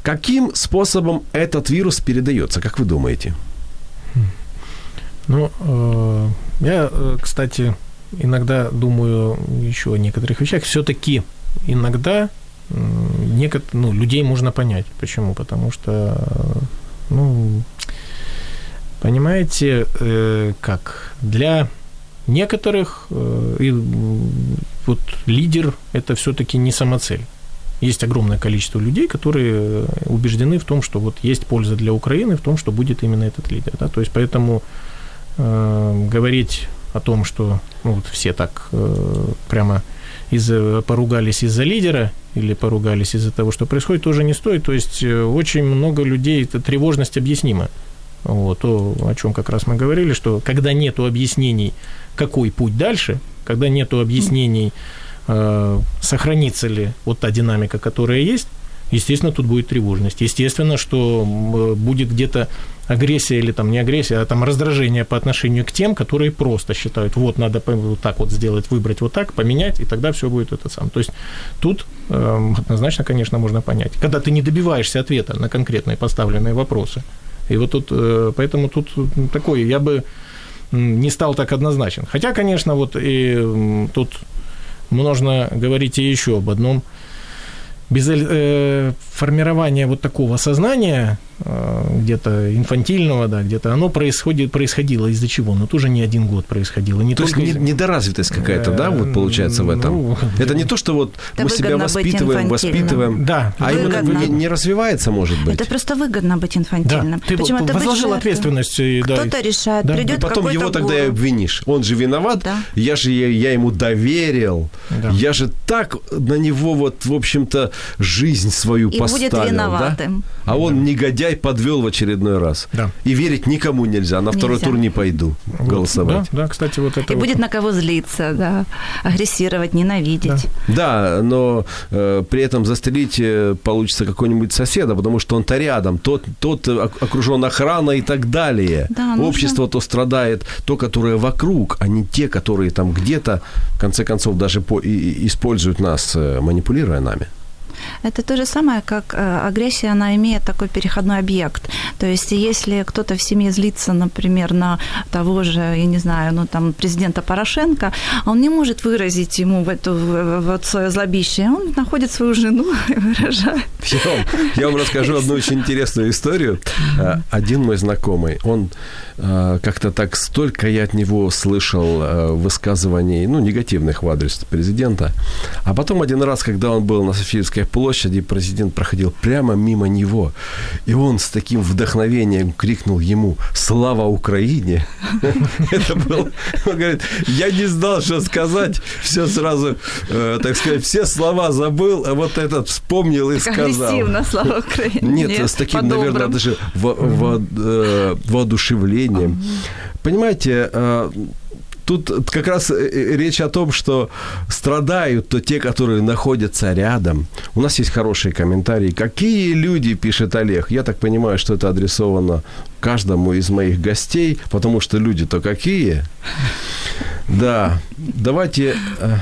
Каким способом этот вирус передается, как вы думаете? Ну, э, я, э, кстати, иногда думаю еще о некоторых вещах. Все-таки иногда некот, ну, людей можно понять. Почему? Потому что, ну, понимаете, э, как для некоторых э, и, вот лидер это все-таки не самоцель. Есть огромное количество людей, которые убеждены в том, что вот есть польза для Украины в том, что будет именно этот лидер. Да? То есть поэтому э, говорить о том, что ну, вот все так э, прямо из поругались из-за лидера или поругались из-за того, что происходит, тоже не стоит. То есть э, очень много людей, это тревожность объяснима. Вот, то, о чем как раз мы говорили, что когда нет объяснений, какой путь дальше, когда нет объяснений, э, сохранится ли вот та динамика, которая есть, естественно, тут будет тревожность. Естественно, что будет где-то агрессия или там не агрессия, а там раздражение по отношению к тем, которые просто считают, вот надо вот так вот сделать, выбрать вот так, поменять, и тогда все будет это сам. То есть тут э, однозначно, конечно, можно понять. Когда ты не добиваешься ответа на конкретные поставленные вопросы. И вот тут, э, поэтому тут такой, я бы не стал так однозначен. Хотя, конечно, вот и тут можно говорить и еще об одном – без э, формирования вот такого сознания, где-то инфантильного, да, где-то оно происходит, происходило из-за чего? Ну, тоже не один год происходило. Не то только... есть недоразвитость какая-то, да, вот получается в этом? Ну, Это не то, что вот мы себя воспитываем, воспитываем, да, а выгодно. именно не, не развивается, может быть. Это просто выгодно быть инфантильным. Да. Ты Почему это возложил ответственность. Да. Кто-то решает, да. придет И потом его тогда и обвинишь. Он же виноват, да. я же я, я ему доверил, да. я же так на него вот, в общем-то, жизнь свою и поставил. будет виноватым. Да? А он, да. негодяй, подвел в очередной раз. Да. И верить никому нельзя. На второй тур не пойду вот. голосовать. Да, да, кстати, вот это И вот. будет на кого злиться, да, агрессировать, ненавидеть. Да, да но э, при этом застрелить э, получится какой-нибудь соседа, потому что он-то рядом, тот, тот окружен охраной и так далее. Да, Общество то страдает, то, которое вокруг, а не те, которые там где-то, в конце концов, даже по, и, используют нас, э, манипулируя нами. Это то же самое, как э, агрессия, она имеет такой переходной объект. То есть, если кто-то в семье злится, например, на того же, я не знаю, ну там президента Порошенко, он не может выразить ему в эту вот свое злобище. Он находит свою жену и выражает. Я вам, я вам расскажу одну очень интересную историю. Э, один мой знакомый, он э, как-то так столько я от него слышал высказываний, ну, негативных в адрес президента. А потом один раз, когда он был на Софиевской площади президент проходил прямо мимо него, и он с таким вдохновением крикнул ему «Слава Украине!» Это было... Он говорит, я не знал, что сказать, все сразу, э, так сказать, все слова забыл, а вот этот вспомнил и сказал. Агрессивно, слава Украине. Нет, с таким, наверное, даже э, воодушевлением. Понимаете, э, тут как раз э, э, речь о том, что страдают то те, которые находятся рядом. У нас есть хорошие комментарии. Какие люди, пишет Олег. Я так понимаю, что это адресовано каждому из моих гостей, потому что люди-то какие. Да, давайте э,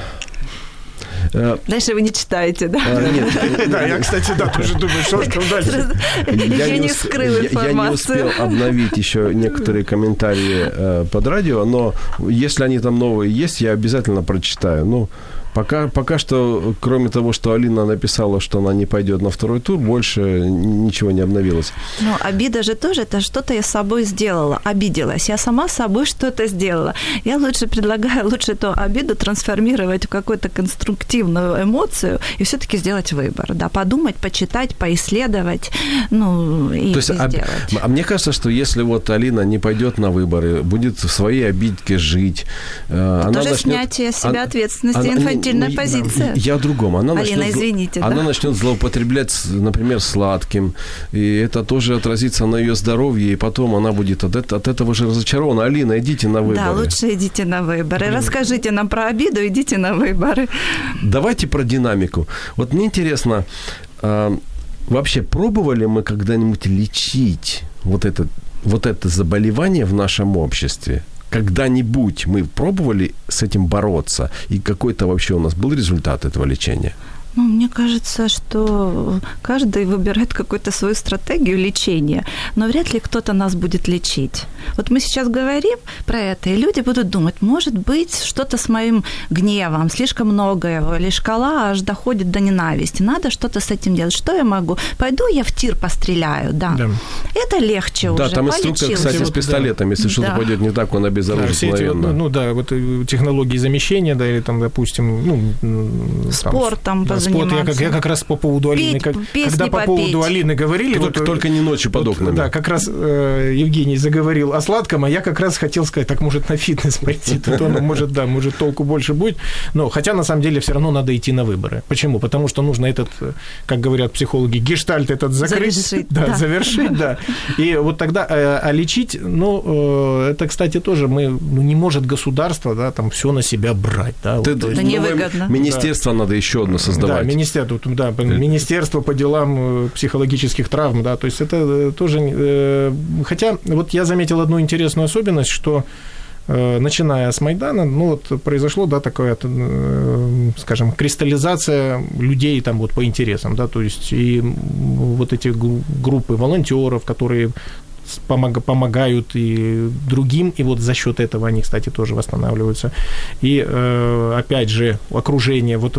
дальше вы не читаете, да? А, нет. Да, я, кстати, да, тоже думаю, что там дальше. Я не скрыл информацию. Я не успел обновить еще некоторые комментарии э, под радио, но если они там новые есть, я обязательно прочитаю. Ну, Пока, пока что, кроме того, что Алина написала, что она не пойдет на второй тур, больше ничего не обновилось. Ну, обида же тоже, это что-то я с собой сделала, обиделась. Я сама с собой что-то сделала. Я лучше предлагаю, лучше эту обиду трансформировать в какую-то конструктивную эмоцию и все-таки сделать выбор. Да, подумать, почитать, поисследовать, ну, и, То есть, и об... сделать. А мне кажется, что если вот Алина не пойдет на выборы, будет в своей обидке жить, э, она Тоже начнет... снятие с себя она- ответственности, она- инфантильная ну, позиция. Я о другом. Она Алина, начнет, извините, Она да? начнет злоупотреблять, например, сладким, и это тоже отразится на ее здоровье, и потом она будет от, от этого же разочарована. Алина, идите на выборы. Да, лучше идите на выборы. Расскажите нам про обиду, идите на выборы. Давайте про динамику. Вот мне интересно, а, вообще пробовали мы когда-нибудь лечить вот это, вот это заболевание в нашем обществе? Когда-нибудь мы пробовали с этим бороться? И какой-то вообще у нас был результат этого лечения? Ну, мне кажется, что каждый выбирает какую-то свою стратегию лечения, но вряд ли кто-то нас будет лечить. Вот мы сейчас говорим про это, и люди будут думать, может быть, что-то с моим гневом, слишком много его, или шкала аж доходит до ненависти. Надо что-то с этим делать. Что я могу? Пойду я в тир постреляю, да. Да. Это легче да, уже. там инструктор, полечился. кстати, с пистолетом. Если Да. что-то пойдет не так, он Да, обезоружит все эти, вот, ну, ну да, вот э, технологии замещения, да, или там, допустим, ну, м, там, Да, спорт. Я как, я как раз по поводу Алины, Петь, как- песни когда по попеть. поводу Алины говорили, только, вот, э, только не ночью под вот, окнами. Да, как раз э, Евгений заговорил о сладком, а я как раз хотел сказать, так может на фитнес пойти, то, ну, может, да, может толку больше будет. Но хотя на самом деле все равно надо идти на выборы. Почему? Потому что нужно этот, э, как говорят психологи, гештальт этот закрыть, Завершить, да, да. завершить, да. И вот тогда, э, а лечить, ну, э, это, кстати, тоже мы, ну, не может государство, да, там все на себя брать, да. вот, Это новое невыгодно. Министерство надо еще одно создавать. Да, министерство, да, министерство по делам э, психологических травм, да, то есть это э, тоже, э, хотя вот я заметил одну интересную особенность, что э, начиная с Майдана, ну вот произошло, да, такое, э, скажем, кристаллизация людей там вот по интересам, да, то есть и вот эти гру- группы волонтеров, которые помог- помогают и другим, и вот за счет этого они, кстати, тоже восстанавливаются. И э, опять же, окружение, вот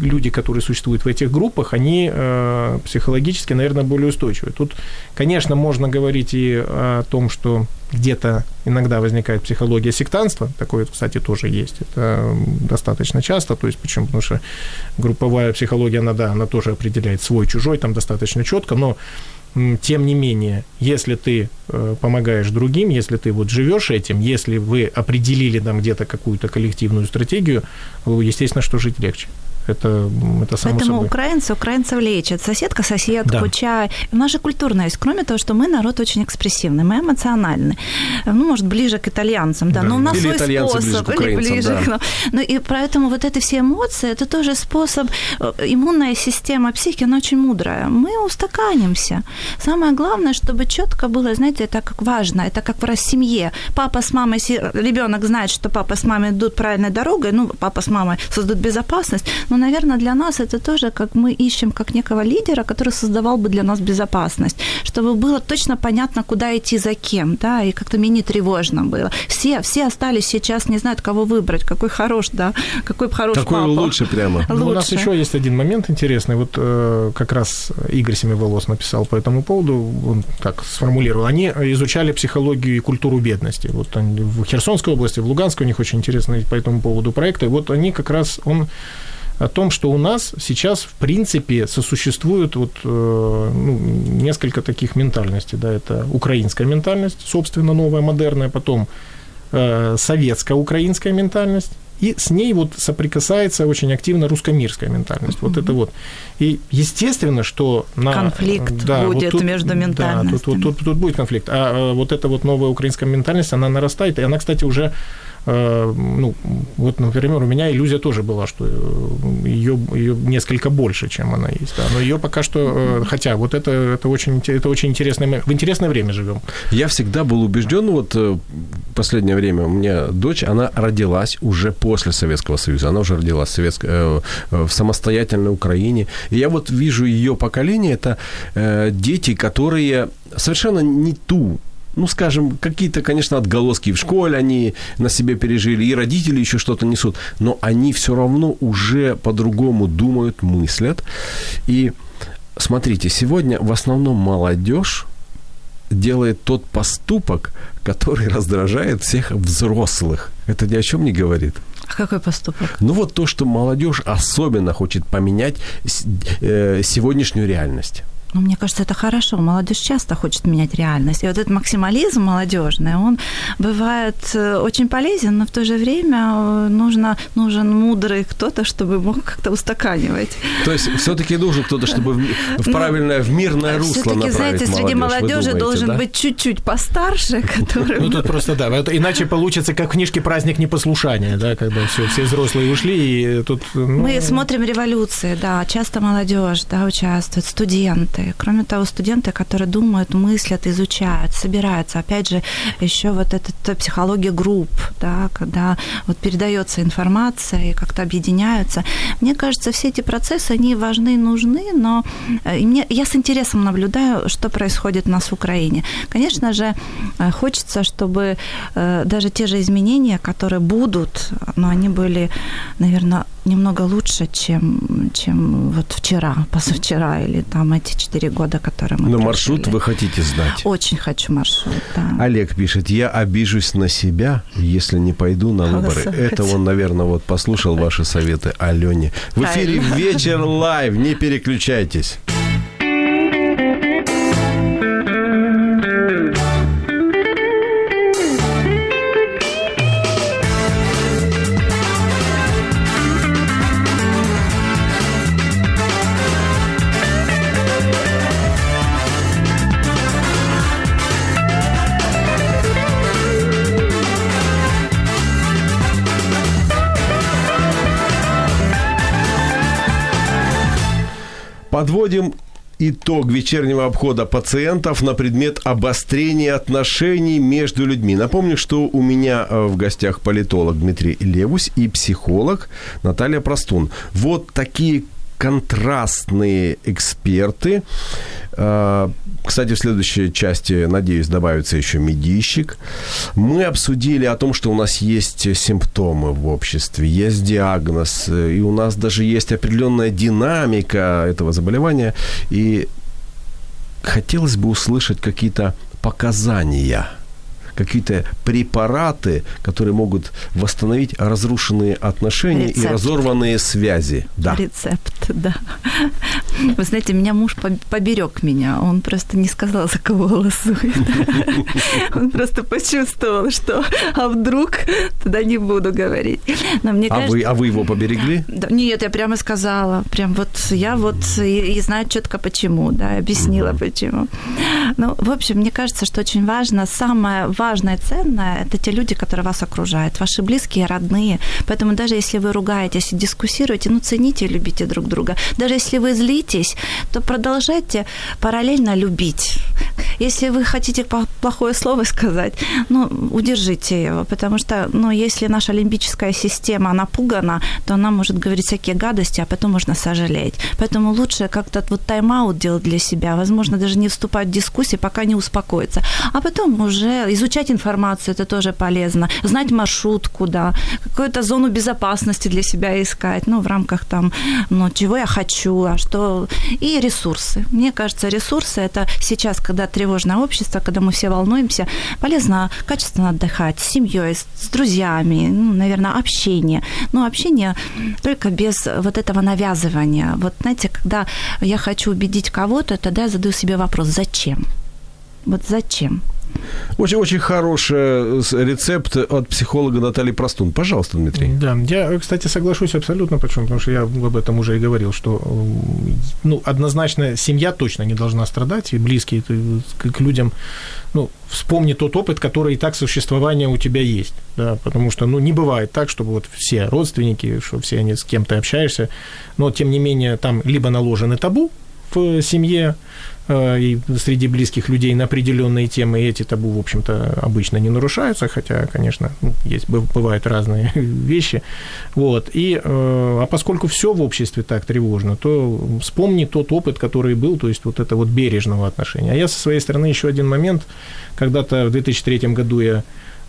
люди, которые существуют в этих группах, они э, психологически, наверное, более устойчивы. Тут, конечно, можно говорить и о том, что где-то иногда возникает психология сектанства, такое, кстати, тоже есть. Это достаточно часто, то есть почему? Потому что групповая психология, она, да, она тоже определяет свой-чужой, там достаточно четко, но тем не менее, если ты э, помогаешь другим, если ты вот живешь этим, если вы определили там где-то какую-то коллективную стратегию, э, естественно, что жить легче. Это, это само Поэтому собой. украинцы украинцев лечат. Соседка, соседку, Да. чай. У нас же культурно есть. Кроме того, что мы народ очень экспрессивный, мы эмоциональный. Ну, может, ближе к итальянцам, да. Да. Но у нас Или свой итальянцы способ. ближе к или украинцам, ближе да. к нам. Ну, и поэтому вот эти все эмоции, это тоже способ. э, Иммунная система психики, она очень мудрая. Мы устаканимся. Самое главное, чтобы четко было, знаете, это как важно, это как в семье. Папа с мамой, ребенок знает, что папа с мамой идут правильной дорогой, ну, папа с мамой создают безопасность, но, наверное, для нас это тоже, как мы ищем как некого лидера, который создавал бы для нас безопасность, чтобы было точно понятно, куда идти за кем, да, и как-то менее тревожно было. Все, все остались сейчас, не знают, кого выбрать, какой хорош, да, какой хорош Какой папа. лучше прямо. Ну, у нас Лучше. еще есть один момент интересный. Вот э, как раз Игорь Семиволос написал по этому поводу, он так сформулировал. Они изучали психологию и культуру бедности. Вот они в Херсонской области, в Луганской у них очень интересный по этому поводу проекты. Вот они как раз, он о том, что у нас сейчас, в принципе, сосуществует вот, э, ну, несколько таких ментальностей. Да? Это украинская ментальность, собственно, новая, модерная, потом э, советско-украинская ментальность, и с ней вот соприкасается очень активно русско-мирская ментальность. Вот это вот. И естественно, что на... Конфликт будет между Да, тут, ментальностями. тут, тут, тут будет конфликт. А э, вот эта вот новая украинская ментальность, она нарастает, и она, кстати, уже э, ну, вот, например, у меня иллюзия тоже была, что ее, ее несколько больше, чем она есть. Да. Но ее пока что, э, хотя вот это, это, очень, это очень интересное, в интересное время живем. Я всегда был убежден, вот э, последнее время у меня дочь, она родилась уже после Советского Союза, она уже родилась в, э, э, в самостоятельной Украине. И я вот вижу ее поколение, это э, дети, которые совершенно не ту ну, скажем, какие-то, конечно, отголоски в школе они на себе пережили, и родители еще что-то несут, но они все равно уже по-другому думают, мыслят. И смотрите, сегодня в основном молодежь делает тот поступок, который раздражает всех взрослых. Это ни о чем не говорит. А какой поступок? Ну вот то, что молодежь особенно хочет поменять э, сегодняшнюю реальность. Ну, мне кажется, это хорошо. Молодежь часто хочет менять реальность. И вот этот максимализм молодежный, он бывает э, очень полезен, но в то же время э, нужно, нужен мудрый кто-то, чтобы мог как-то устаканивать. То есть все-таки нужен кто-то, чтобы в, ну, правильное, в мирное русло Все-таки, знаете, среди молодежи должен да? быть чуть-чуть постарше, который... Ну, тут просто, да, иначе получится, как в книжке «Праздник непослушания», да, когда все, все взрослые ушли, и тут... Ну... Мы смотрим революции, да, часто молодежь, да, участвует, студенты, студенты. Кроме того, студенты, которые думают, мыслят, изучают, собираются. Опять же, еще вот эта психология групп, да, когда вот передается информация и как-то объединяются. Мне кажется, все эти процессы, они важны и нужны, но э, мне, я с интересом наблюдаю, что происходит у нас в Украине. Конечно же, э, хочется, чтобы э, даже те же изменения, которые будут, но они были, наверное, немного лучше, чем, чем вот вчера, позавчера или там эти четыре года, которые мы Но прожили. маршрут вы хотите знать? Очень хочу маршрут, да. Олег пишет, я обижусь на себя, если не пойду на выборы. Это он, наверное, вот послушал ваши советы Алене. В эфире «Вечер Live», не переключайтесь. Подводим итог вечернего обхода пациентов на предмет обострения отношений между людьми. Напомню, что у меня э, в гостях политолог Дмитрий Левусь и психолог Наталья Простун. Вот такие контрастные эксперты. Кстати, в следующей части, надеюсь, добавится еще медийщик. Мы обсудили о том, что у нас есть симптомы в обществе, есть диагноз, и у нас даже есть определенная динамика этого заболевания. И хотелось бы услышать какие-то показания – какие-то препараты, которые могут восстановить разрушенные отношения Рецепт. и разорванные связи. Да. Рецепт, да. Вы знаете, меня муж поберег меня. Он просто не сказал, за кого голосует. Он просто почувствовал, что а вдруг туда не буду говорить. Но мне а, кажется... вы, а вы его поберегли? Нет, я прямо сказала. Прям вот я вот и, и знаю четко почему, да, объяснила почему. Ну, в общем, мне кажется, что очень важно, самое важное, ценное – это те люди, которые вас окружают, ваши близкие, родные. Поэтому даже если вы ругаетесь и дискуссируете, ну, цените и любите друг друга. Даже если вы злитесь, то продолжайте параллельно любить. Если вы хотите плохое слово сказать, ну, удержите его, потому что, ну, если наша лимбическая система напугана, то она может говорить всякие гадости, а потом можно сожалеть. Поэтому лучше как-то вот тайм-аут делать для себя, возможно, даже не вступать в дискуссии, пока не успокоится. А потом уже изучать информацию, это тоже полезно. Знать маршрут куда, какую-то зону безопасности для себя искать, ну, в рамках там, ну, чего я хочу, а что... И ресурсы. Мне кажется, ресурсы – это сейчас, когда тревожное общество, когда мы все волнуемся, полезно качественно отдыхать с семьей, с друзьями, ну, наверное, общение. Но общение только без вот этого навязывания. Вот, знаете, когда я хочу убедить кого-то, тогда я задаю себе вопрос, зачем? Вот зачем? Очень, очень хороший рецепт от психолога Натальи Простун. Пожалуйста, Дмитрий. Да, я, кстати, соглашусь абсолютно, почему? Потому что я об этом уже и говорил, что ну, однозначно семья точно не должна страдать, и близкие к людям, ну, вспомни тот опыт, который и так существования у тебя есть, да, потому что, ну, не бывает так, чтобы вот все родственники, что все они с кем-то общаешься, но, тем не менее, там либо наложены табу, в семье э, и среди близких людей на определенные темы, и эти табу, в общем-то, обычно не нарушаются, хотя, конечно, ну, есть, бывают разные вещи. Вот. И, э, а поскольку все в обществе так тревожно, то вспомни тот опыт, который был, то есть вот это вот бережного отношения. А я со своей стороны еще один момент, когда-то в 2003 году я Э,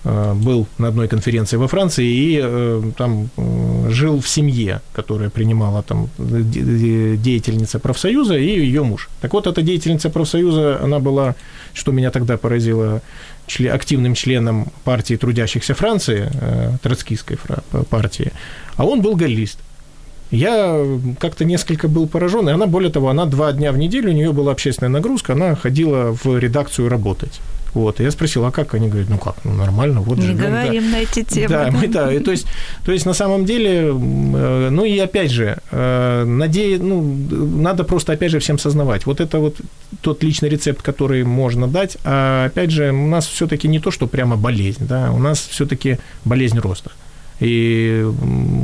был на одной конференции во Франции и э, там э, жил в семье, которая принимала там деятельница профсоюза и ее муж. Так вот, эта деятельница профсоюза, она была, что меня тогда поразило, активным членом партии трудящихся Франции, троцкистской партии, а он был галлист. Я как-то несколько был поражен, и она, более того, она два дня в неделю, у нее была общественная нагрузка, она ходила в редакцию работать. Вот, и я спросил, а как? Они говорят, ну как, ну нормально, вот Не живем, говорим да. на эти темы. Да, мы, да, и, то, есть, то есть на самом деле, э, ну и опять же, э, наде... ну, надо просто опять же всем сознавать, вот это вот тот личный рецепт, который можно дать, а опять же, у нас все-таки не то, что прямо болезнь, да, у нас все-таки болезнь роста. И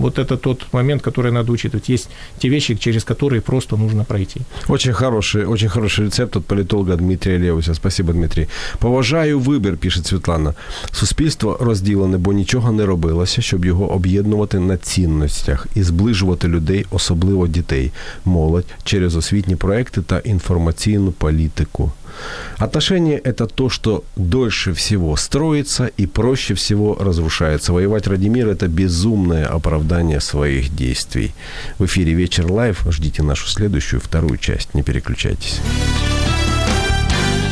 вот это тот момент, который надо учитывать. Есть те вещи, через которые просто нужно пройти. Очень хороший, очень хороший рецепт от політолога Дмитрія Лєвуся. Спасибо, Дмитрій. Поважаю вибір, пише Світлана. Суспільство розділене, бо нічого не робилося, щоб його об'єднувати на цінностях і зближувати людей, особливо дітей, молодь через освітні проекти та інформаційну політику. Отношения – это то, что дольше всего строится и проще всего разрушается. Воевать ради мира – это безумное оправдание своих действий. В эфире «Вечер Live». Ждите нашу следующую, вторую часть. Не переключайтесь.